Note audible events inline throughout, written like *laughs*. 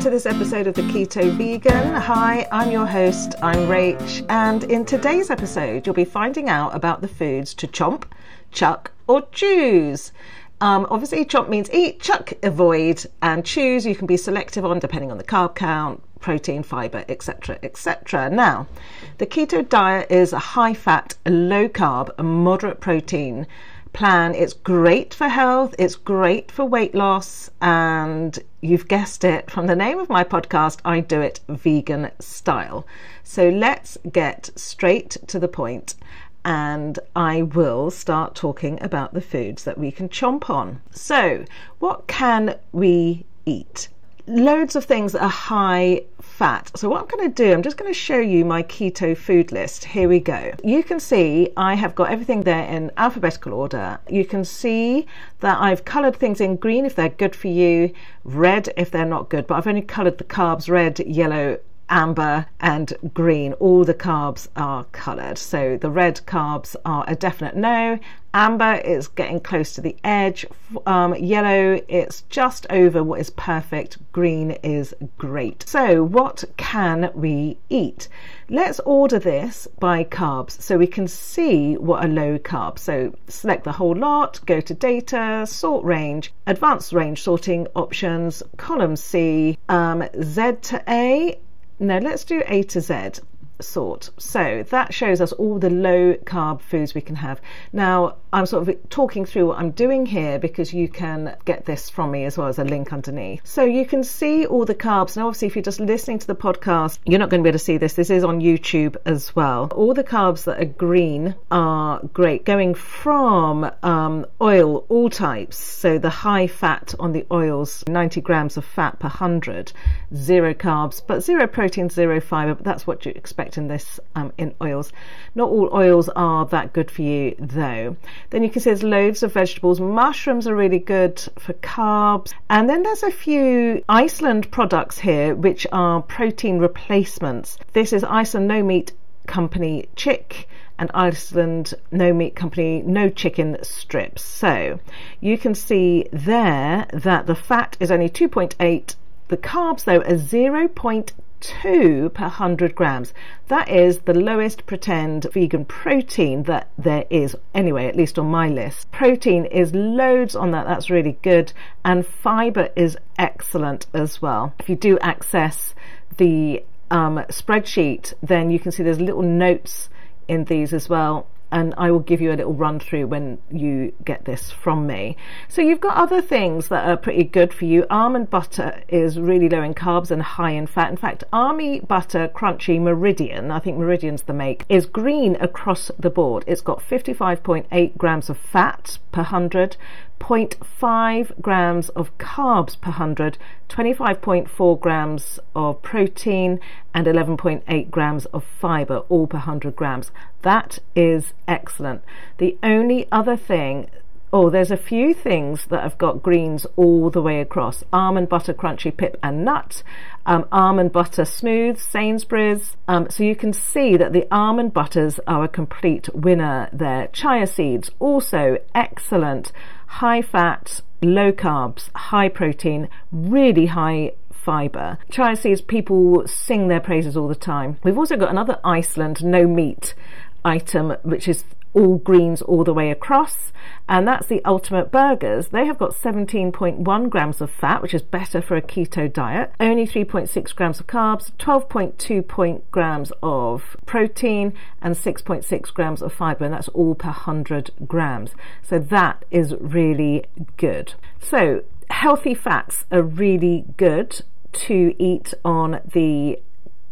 to this episode of The Keto Vegan. Hi, I'm your host, I'm Rach, and in today's episode, you'll be finding out about the foods to chomp, chuck, or choose. Um, obviously, chomp means eat, chuck, avoid, and choose you can be selective on depending on the carb count, protein, fiber, etc., etc. Now, the keto diet is a high fat, low carb, moderate protein plan. It's great for health, it's great for weight loss, and you've guessed it from the name of my podcast, I do it vegan style. So let's get straight to the point and I will start talking about the foods that we can chomp on. So, what can we eat? Loads of things that are high fat. So, what I'm going to do, I'm just going to show you my keto food list. Here we go. You can see I have got everything there in alphabetical order. You can see that I've coloured things in green if they're good for you, red if they're not good, but I've only coloured the carbs red, yellow, amber and green. All the carbs are coloured. So the red carbs are a definite no. Amber is getting close to the edge. Um, yellow, it's just over what is perfect. Green is great. So, what can we eat? Let's order this by carbs so we can see what are low carb. So, select the whole lot, go to data, sort range, advanced range sorting options, column C, um, Z to A no, let's do A to Z sort. So that shows us all the low carb foods we can have. Now, I'm sort of talking through what I'm doing here because you can get this from me as well as a link underneath. So you can see all the carbs. Now, obviously, if you're just listening to the podcast, you're not going to be able to see this. This is on YouTube as well. All the carbs that are green are great, going from um, oil, all types. So the high fat on the oils, 90 grams of fat per 100, zero carbs, but zero protein, zero fiber. But that's what you expect in this um, in oils. Not all oils are that good for you though. Then you can see there's loads of vegetables. Mushrooms are really good for carbs. And then there's a few Iceland products here which are protein replacements. This is Iceland No Meat Company Chick and Iceland No Meat Company No Chicken Strips. So you can see there that the fat is only 2.8 the carbs, though, are 0.2 per 100 grams. That is the lowest pretend vegan protein that there is, anyway, at least on my list. Protein is loads on that, that's really good, and fiber is excellent as well. If you do access the um, spreadsheet, then you can see there's little notes in these as well and I will give you a little run through when you get this from me. So you've got other things that are pretty good for you. Almond butter is really low in carbs and high in fat. In fact, Army Butter Crunchy Meridian, I think Meridian's the make, is green across the board. It's got 55.8 grams of fat per 100, 0.5 grams of carbs per 100, 25.4 grams of protein, and 11.8 grams of fiber, all per 100 grams. That is excellent. The only other thing Oh, there's a few things that have got greens all the way across. Almond butter crunchy pip and nut, um, almond butter smooth, Sainsbury's. Um, so you can see that the almond butters are a complete winner there. Chia seeds, also excellent. High fat, low carbs, high protein, really high fibre. Chia seeds, people sing their praises all the time. We've also got another Iceland no meat item, which is all greens all the way across. And that's the Ultimate Burgers. They have got 17.1 grams of fat, which is better for a keto diet, only 3.6 grams of carbs, 12.2 grams of protein, and 6.6 grams of fiber. And that's all per 100 grams. So that is really good. So healthy fats are really good to eat on the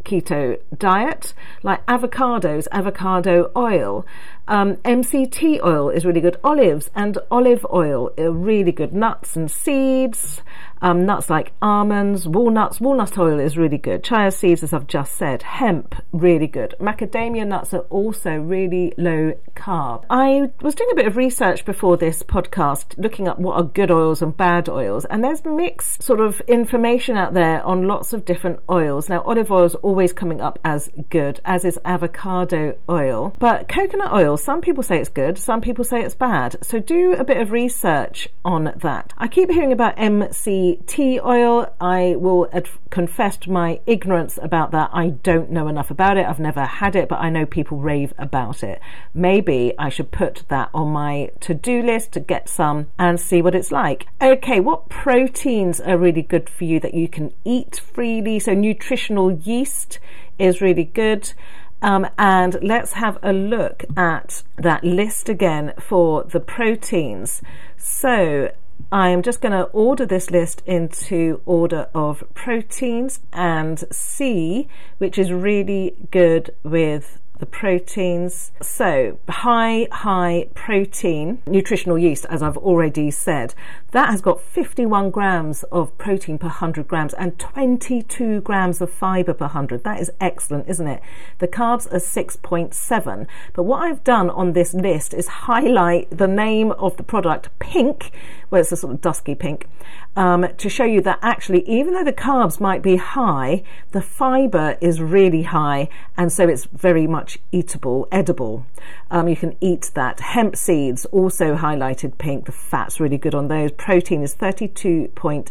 keto diet, like avocados, avocado oil. Um, MCT oil is really good. Olives and olive oil are really good. Nuts and seeds, um, nuts like almonds, walnuts. Walnut oil is really good. Chia seeds, as I've just said. Hemp, really good. Macadamia nuts are also really low carb. I was doing a bit of research before this podcast, looking up what are good oils and bad oils, and there's mixed sort of information out there on lots of different oils. Now, olive oil is always coming up as good, as is avocado oil, but coconut oil Some people say it's good, some people say it's bad. So do a bit of research on that. I keep hearing about MCT oil. I will ad- confess my ignorance about that. I don't know enough about it. I've never had it, but I know people rave about it. Maybe I should put that on my to do list to get some and see what it's like. Okay, what proteins are really good for you that you can eat freely? So, nutritional yeast is really good. Um, and let's have a look at that list again for the proteins. So I am just going to order this list into order of proteins and see which is really good with the proteins. So, high, high protein nutritional yeast, as I've already said, that has got 51 grams of protein per 100 grams and 22 grams of fiber per 100. That is excellent, isn't it? The carbs are 6.7. But what I've done on this list is highlight the name of the product pink, where it's a sort of dusky pink, um, to show you that actually, even though the carbs might be high, the fiber is really high, and so it's very much eatable, edible. Um, you can eat that. Hemp seeds, also highlighted pink, the fat's really good on those. Protein is 32.8,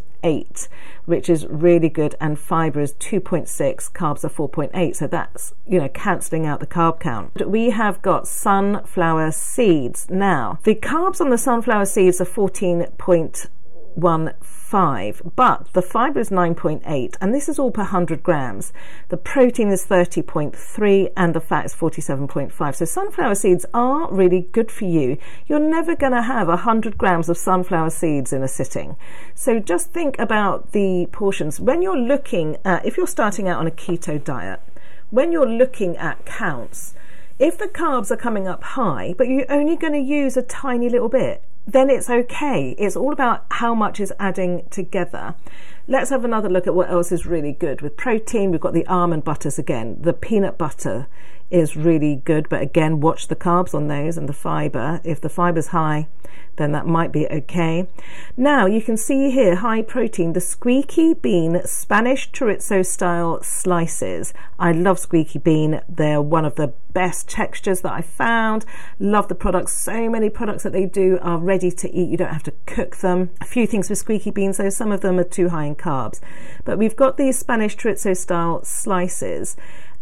which is really good, and fiber is 2.6, carbs are 4.8, so that's, you know, cancelling out the carb count. We have got sunflower seeds. Now, the carbs on the sunflower seeds are 14.1 5, but the fibre is 9.8, and this is all per 100 grams. The protein is 30.3, and the fat is 47.5. So sunflower seeds are really good for you. You're never going to have 100 grams of sunflower seeds in a sitting. So just think about the portions. When you're looking at, if you're starting out on a keto diet, when you're looking at counts, if the carbs are coming up high, but you're only going to use a tiny little bit, then it's okay. It's all about how much is adding together. Let's have another look at what else is really good. With protein, we've got the almond butters again. The peanut butter is really good, but again, watch the carbs on those and the fiber. If the fiber's high, then that might be okay. Now you can see here high protein, the squeaky bean Spanish chorizo style slices. I love squeaky bean. They're one of the best textures that I found. Love the products. So many products that they do are ready to eat. You don't have to cook them. A few things with squeaky beans though, some of them are too high in carbs. But we've got these Spanish chorizo style slices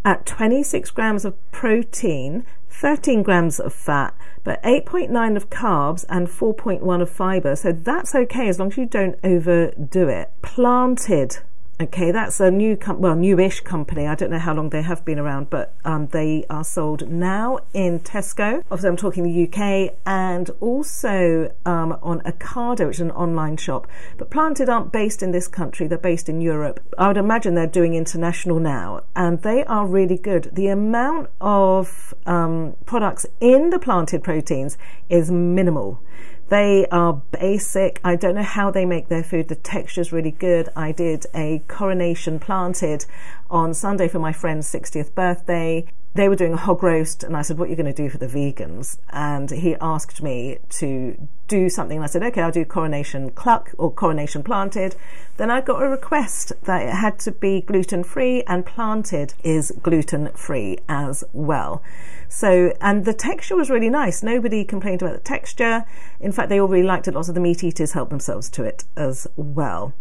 at 26 grams of protein, 13 grams of fat, but 8.9 of carbs and 4.1 of fiber. So that's okay as long as you don't overdo it. Planted Okay, that's a new, com- well, newish company. I don't know how long they have been around, but um, they are sold now in Tesco. Obviously, I'm talking the UK and also um, on Ocado, which is an online shop. But Planted aren't based in this country; they're based in Europe. I would imagine they're doing international now, and they are really good. The amount of um, products in the Planted proteins is minimal. They are basic. I don't know how they make their food. The texture is really good. I did a coronation planted on Sunday for my friend's 60th birthday. They were doing a hog roast, and I said, What are you going to do for the vegans? And he asked me to do something. And I said, Okay, I'll do coronation cluck or coronation planted. Then I got a request that it had to be gluten free, and planted is gluten free as well. So, and the texture was really nice. Nobody complained about the texture. In fact, they all really liked it. Lots of the meat eaters helped themselves to it as well.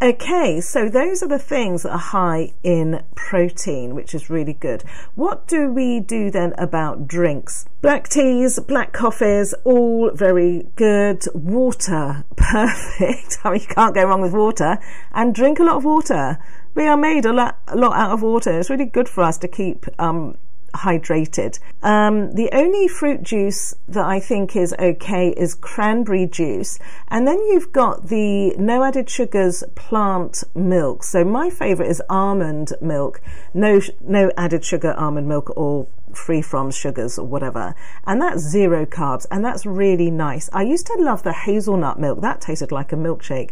Okay, so those are the things that are high in protein, which is really good. What do we do then about drinks? Black teas, black coffees, all very good. Water, *laughs* perfect. I mean, you can't go wrong with water. And drink a lot of water. We are made a lot, a lot out of water. It's really good for us to keep um, hydrated. Um, the only fruit juice that I think is okay is cranberry juice. And then you've got the no added sugars plant milk. So my favorite is almond milk, no, no added sugar almond milk or free from sugars or whatever. And that's zero carbs. And that's really nice. I used to love the hazelnut milk. That tasted like a milkshake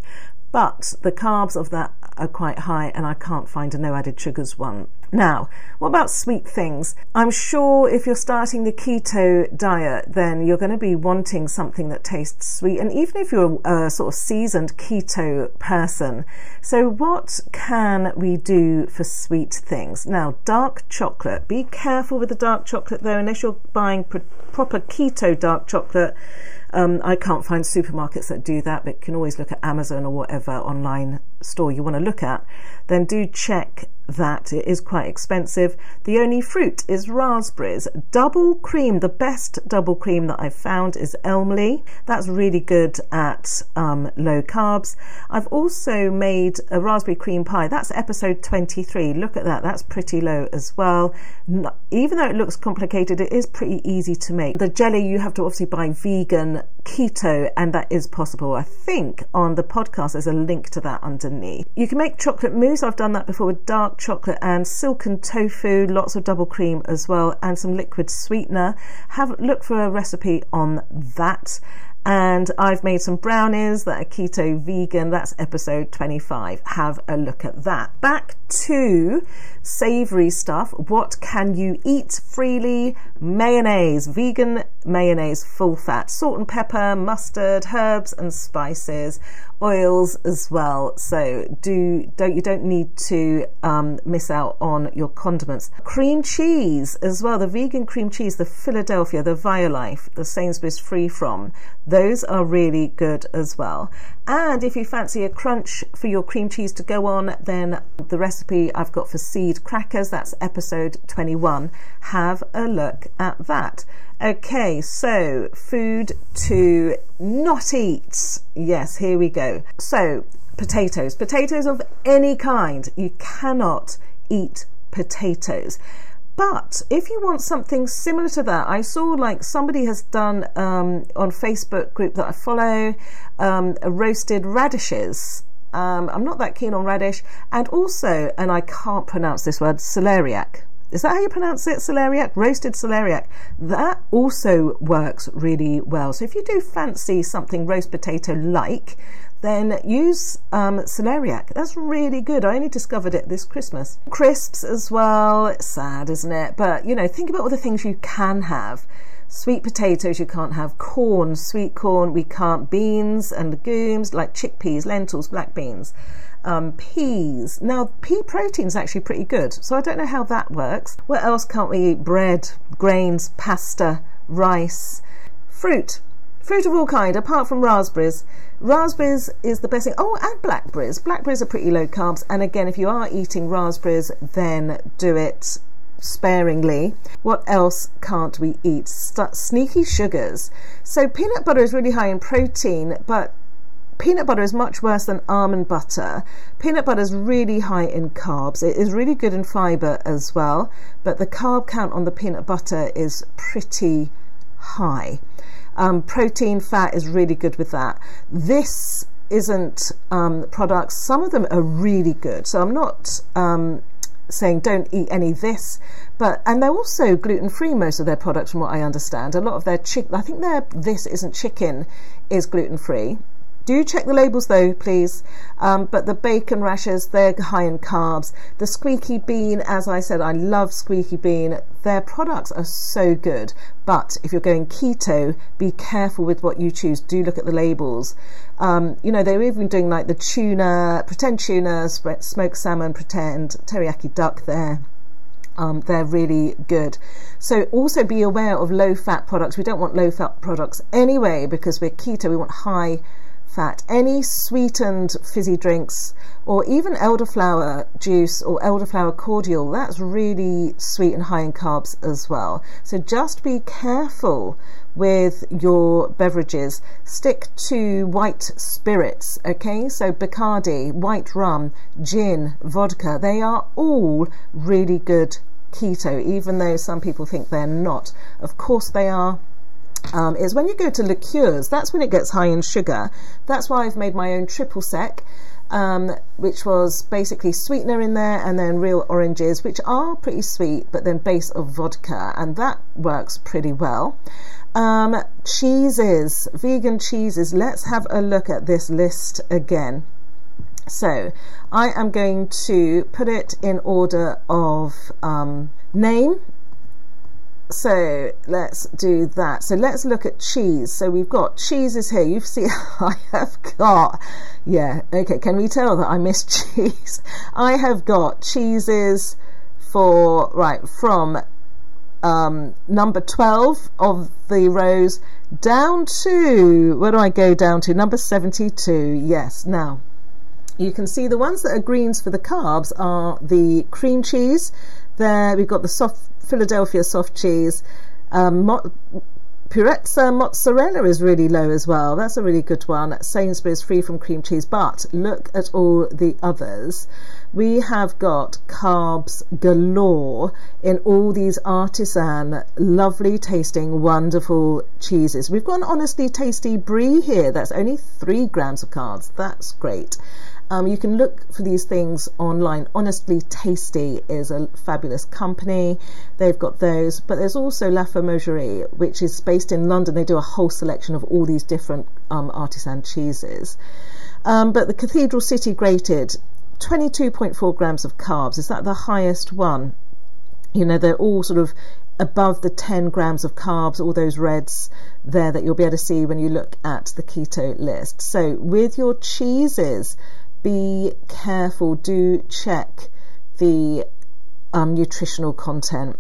but the carbs of that are quite high and I can't find a no added sugars one. Now, what about sweet things? I'm sure if you're starting the keto diet, then you're going to be wanting something that tastes sweet. And even if you're a sort of seasoned keto person, so what can we do for sweet things? Now, dark chocolate. Be careful with the dark chocolate though, unless you're buying pr- proper keto dark chocolate. Um, I can't find supermarkets that do that, but you can always look at Amazon or whatever online store you want to look at. Then do check that it is quite expensive. The only fruit is raspberries. Double cream, the best double cream that I've found is Elmlea. That's really good at um, low carbs. I've also made a raspberry cream pie. That's episode 23. Look at that, that's pretty low as well. even though it looks complicated, it is pretty easy to make. The jelly, you have to obviously buy vegan, keto, and that is possible. I think on the podcast there's a link to that underneath. You can make chocolate mousse. I've done that before with dark chocolate and silken tofu, lots of double cream as well, and some liquid sweetener. Have look for a recipe on that. And I've made some brownies that are keto vegan. That's episode 25. Have a look at that. Back to savory stuff. What can you eat freely? Mayonnaise, vegan mayonnaise, full fat, salt and pepper, mustard, herbs and spices oils as well. So do don't you don't need to um, miss out on your condiments. Cream cheese as well. The vegan cream cheese, the Philadelphia, the Violife, the Sainsbury's Free From. Those are really good as well. And if you fancy a crunch for your cream cheese to go on, then the recipe I've got for seed crackers. That's episode 21. Have a look at that. Okay, so food to not eat. Yes, here we go. So, potatoes. Potatoes of any kind. You cannot eat potatoes. But if you want something similar to that, I saw like somebody has done um, on Facebook group that I follow um, roasted radishes. Um, I'm not that keen on radish, and also, and I can't pronounce this word, celeriac. Is that how you pronounce it? Celeriac? Roasted celeriac. That also works really well. So if you do fancy something roast potato like, then use um, celeriac. That's really good. I only discovered it this Christmas. Crisps as well. It's sad, isn't it? But you know, think about all the things you can have. Sweet potatoes, you can't have corn, sweet corn, we can't beans and legumes like chickpeas, lentils, black beans um, peas. Now, pea protein is actually pretty good, so I don't know how that works. What else can't we eat? Bread, grains, pasta, rice, fruit. Fruit of all kind, apart from raspberries. Raspberries is the best thing. Oh, and blackberries. Blackberries are pretty low carbs, and again, if you are eating raspberries, then do it sparingly. What else can't we eat? St- sneaky sugars. So, peanut butter is really high in protein, but peanut butter is much worse than almond butter. Peanut butter is really high in carbs. It is really good in fiber as well, but the carb count on the peanut butter is pretty high. Um, protein, fat is really good with that. This isn't um, products. Some of them are really good. So I'm not um, saying don't eat any of this, but and they're also gluten free. Most of their products, from what I understand, a lot of their chicken. I think their this isn't chicken is gluten free. Do check the labels though, please. Um, but the bacon rashers, they're high in carbs. The squeaky bean, as I said, I love squeaky bean. Their products are so good. But if you're going keto, be careful with what you choose. Do look at the labels. Um, you know, they're even doing like the tuna, pretend tuna, smoked salmon, pretend teriyaki duck there. Um, they're really good. So also be aware of low fat products. We don't want low fat products anyway because we're keto. We want high fat, any sweetened fizzy drinks, or even elderflower juice or elderflower cordial, that's really sweet and high in carbs as well. So just be careful with your beverages. Stick to white spirits, okay? So Bacardi, white rum, gin, vodka, they are all really good keto, even though some people think they're not. Of course they are um, is when you go to liqueurs, that's when it gets high in sugar. That's why I've made my own triple sec. Um, which was basically sweetener in there and then real oranges, which are pretty sweet, but then base of vodka, and that works pretty well. Um, cheeses, vegan cheeses. Let's have a look at this list again. So I am going to put it in order of um, name. So let's do that. So let's look at cheese. So we've got cheeses here. You see, *laughs* I have got, yeah, okay. Can we tell that I miss *laughs* cheese? I have got cheeses for, right, from um, number 12 of the rows down to, where do I go down to? Number 72. Yes. Now, you can see the ones that are greens for the carbs are the cream cheese. There we've got the soft Philadelphia soft cheese. Um, mo- Purezza mozzarella is really low as well. That's a really good one. Sainsbury's free from cream cheese. But look at all the others. We have got carbs galore in all these artisan, lovely tasting, wonderful cheeses. We've got an honestly tasty brie here. That's only three grams of carbs. That's great. Um, you can look for these things online. Honestly Tasty is a fabulous company. They've got those, but there's also La Fromagerie, which is based in London. They do a whole selection of all these different um, artisan cheeses. Um, but the Cathedral City Grated, 22.4 grams of carbs. Is that the highest one? You know, they're all sort of above the 10 grams of carbs, all those reds there that you'll be able to see when you look at the keto list. So, with your cheeses, be careful, do check the um, nutritional content.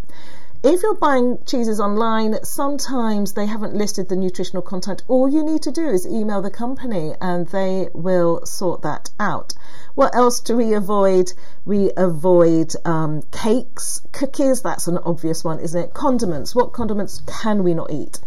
If you're buying cheeses online, sometimes they haven't listed the nutritional content. All you need to do is email the company and they will sort that out. What else do we avoid? We avoid um, cakes, cookies, that's an obvious one, isn't it? Condiments. What condiments can we not eat?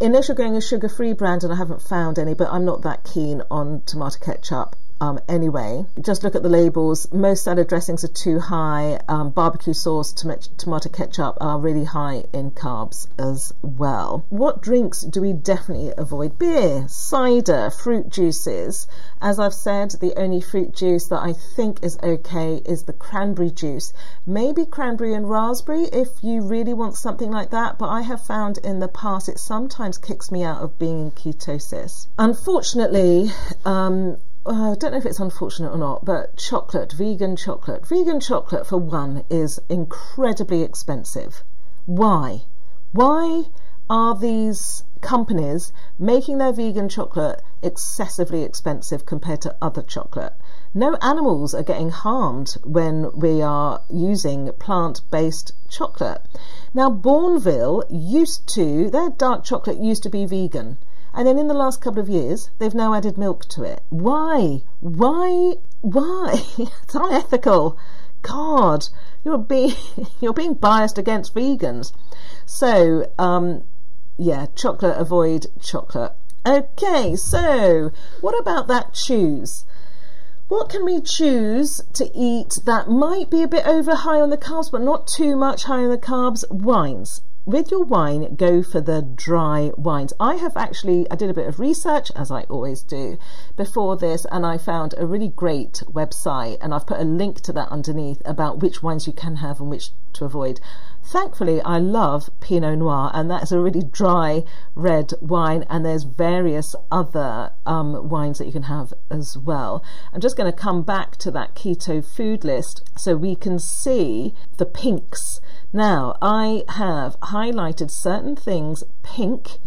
Unless you're going a sugar free brand, and I haven't found any, but I'm not that keen on tomato ketchup um, anyway. Just look at the labels. Most salad dressings are too high. Um, barbecue sauce, tom- tomato ketchup are really high in carbs as well. What drinks do we definitely avoid? Beer, cider, fruit juices. As I've said, the only fruit juice that I think is okay is the cranberry juice. Maybe cranberry and raspberry if you really want something like that, but I have found in the past it sometimes kicks me out of being in ketosis. Unfortunately, um, uh, I don't know if it's unfortunate or not, but chocolate, vegan chocolate. Vegan chocolate, for one, is incredibly expensive. Why? Why are these companies making their vegan chocolate excessively expensive compared to other chocolate? No animals are getting harmed when we are using plant based chocolate. Now, Bournville used to, their dark chocolate used to be vegan. And then in the last couple of years, they've now added milk to it. Why? Why? Why? *laughs* it's unethical. God, you're being *laughs* you're being biased against vegans. So, um, yeah, chocolate. Avoid chocolate. Okay, so what about that choose? What can we choose to eat that might be a bit over high on the carbs, but not too much high on the carbs? Wines with your wine, go for the dry wines. I have actually, I did a bit of research, as I always do, before this, and I found a really great website, and I've put a link to that underneath about which wines you can have and which to avoid. Thankfully, I love Pinot Noir, and that's a really dry red wine, and there's various other um, wines that you can have as well. I'm just going to come back to that keto food list so we can see the pinks now, I have highlighted certain things pink.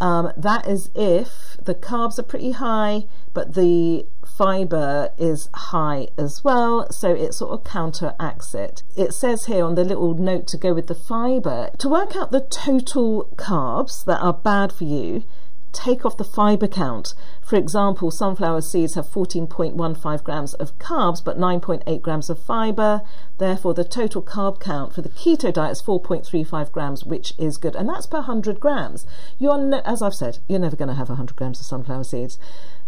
Um, that is if the carbs are pretty high, but the fiber is high as well, so it sort of counteracts it. It says here on the little note to go with the fiber to work out the total carbs that are bad for you take off the fiber count. For example, sunflower seeds have 14.15 grams of carbs but 9.8 grams of fiber. Therefore, the total carb count for the keto diet is 4.35 grams, which is good. And that's per 100 grams. You're, no, as I've said, you're never going to have 100 grams of sunflower seeds.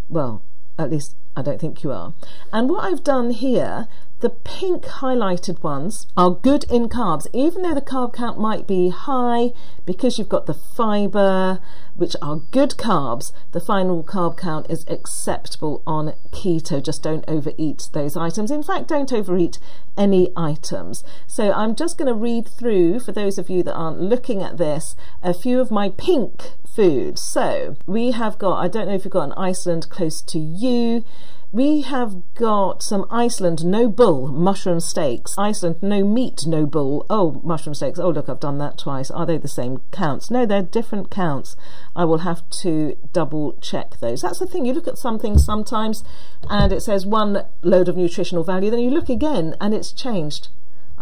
Well, at least I don't think you are. And what I've done here the pink highlighted ones are good in carbs, even though the carb count might be high because you've got the fiber, which are good carbs. The final carb count is acceptable on keto. Just don't overeat those items. In fact, don't overeat any items. So I'm just going to read through, for those of you that aren't looking at this, a few of my pink foods. So we have got, I don't know if you've got an Iceland close to you We have got some Iceland no bull mushroom steaks. Iceland no meat no bull. Oh, mushroom steaks. Oh, look, I've done that twice. Are they the same counts? No, they're different counts. I will have to double check those. That's the thing. You look at something sometimes and it says one load of nutritional value, then you look again and it's changed.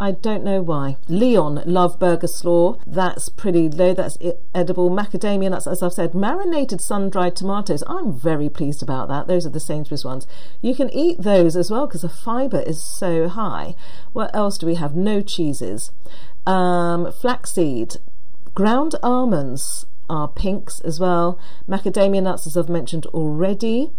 I don't know why. Leon love burger slaw. That's pretty low. That's edible. Macadamia nuts, as I've said. Marinated sun-dried tomatoes. I'm very pleased about that. Those are the Sainsbury's ones. You can eat those as well because the fibre is so high. What else do we have? No cheeses. Um, flaxseed. Ground almonds are pinks as well. Macadamia nuts, as I've mentioned already.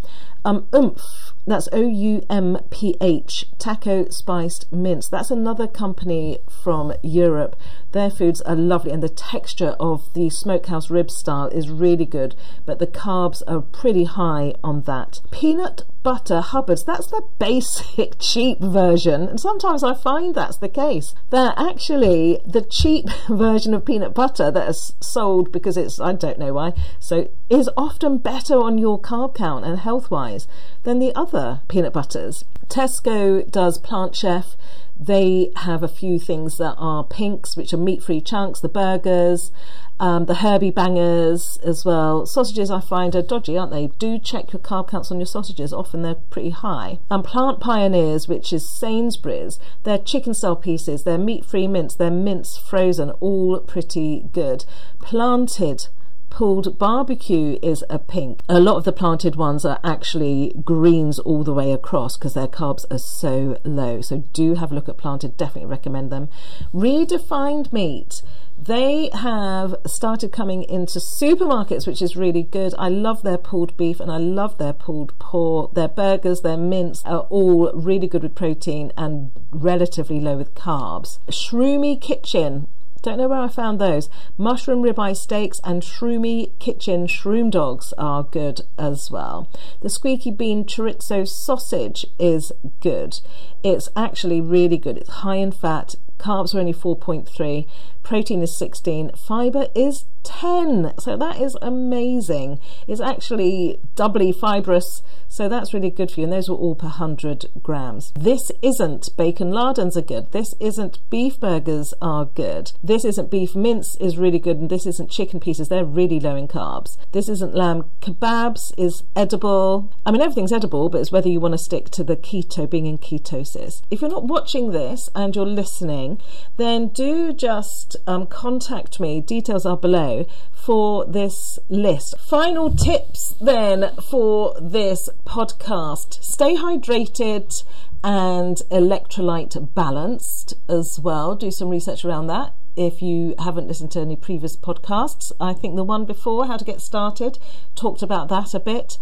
Um, Oumph, that's O U M P H, taco spiced mince. That's another company from Europe. Their foods are lovely, and the texture of the smokehouse rib style is really good, but the carbs are pretty high on that. Peanut butter Hubbards, that's the *laughs* basic cheap version, and sometimes I find that's the case. They're actually the cheap *laughs* version of peanut butter that is sold because it's, I don't know why, so is often better on your carb count and health wise than the other peanut butters. Tesco does Plant Chef. They have a few things that are pinks, which are meat free chunks, the burgers, um, the Herbie Bangers as well. Sausages I find are dodgy, aren't they? Do check your carb counts on your sausages. Often they're pretty high. And Plant Pioneers, which is Sainsbury's, they're chicken cell pieces, they're meat free mince, they're mince frozen, all pretty good. Planted pulled barbecue is a pink. A lot of the planted ones are actually greens all the way across because their carbs are so low. So do have a look at planted, definitely recommend them. Redefined meat. They have started coming into supermarkets, which is really good. I love their pulled beef and I love their pulled pork. Their burgers, their mince are all really good with protein and relatively low with carbs. Shroomy Kitchen don't know where I found those. Mushroom ribeye steaks and Shroomy Kitchen shroom dogs are good as well. The squeaky bean chorizo sausage is good. It's actually really good. It's high in fat, carbs are only 4.3, protein is 16, fiber is 10. So that is amazing. It's actually doubly fibrous, so that's really good for you. And those were all per 100 grams. This isn't bacon lardons are good. This isn't beef burgers are good. This isn't beef mince is really good. And this isn't chicken pieces. They're really low in carbs. This isn't lamb kebabs is edible. I mean, everything's edible, but it's whether you want to stick to the keto, being in ketosis. If you're not watching this and you're listening, then do just um, contact me. Details are below for this list. Final tips then for this podcast stay hydrated and electrolyte balanced as well. Do some research around that if you haven't listened to any previous podcasts. I think the one before, How to Get Started, talked about that a bit.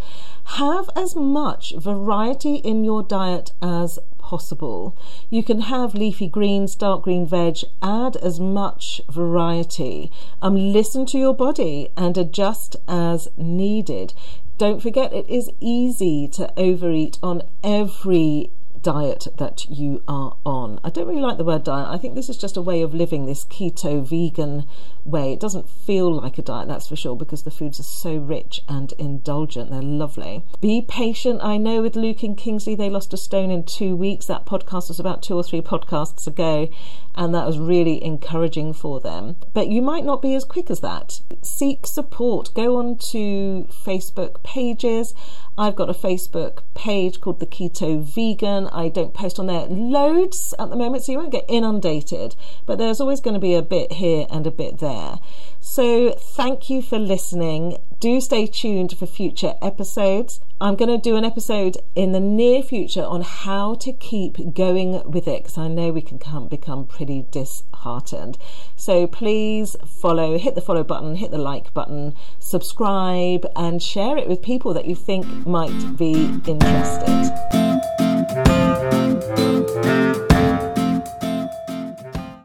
Have as much variety in your diet as possible. You can have leafy greens, dark green veg, add as much variety. Um, listen to your body and adjust as needed. Don't forget, it is easy to overeat on every diet that you are on. I don't really like the word diet. I think this is just a way of living, this keto vegan way. It doesn't feel like a diet, that's for sure, because the foods are so rich and indulgent. They're lovely. Be patient. I know with Luke and Kingsley, they lost a stone in two weeks. That podcast was about two or three podcasts ago, and that was really encouraging for them. But you might not be as quick as that. Seek support. Go on to Facebook pages. I've got a Facebook page called The Keto Vegan. I don't post on there loads at the moment, so you won't get inundated, but there's always going to be a bit here and a bit there. So thank you for listening. Do stay tuned for future episodes. I'm going to do an episode in the near future on how to keep going with it because I know we can come, become pretty disheartened. So please follow, hit the follow button, hit the like button, subscribe, and share it with people that you think might be interested.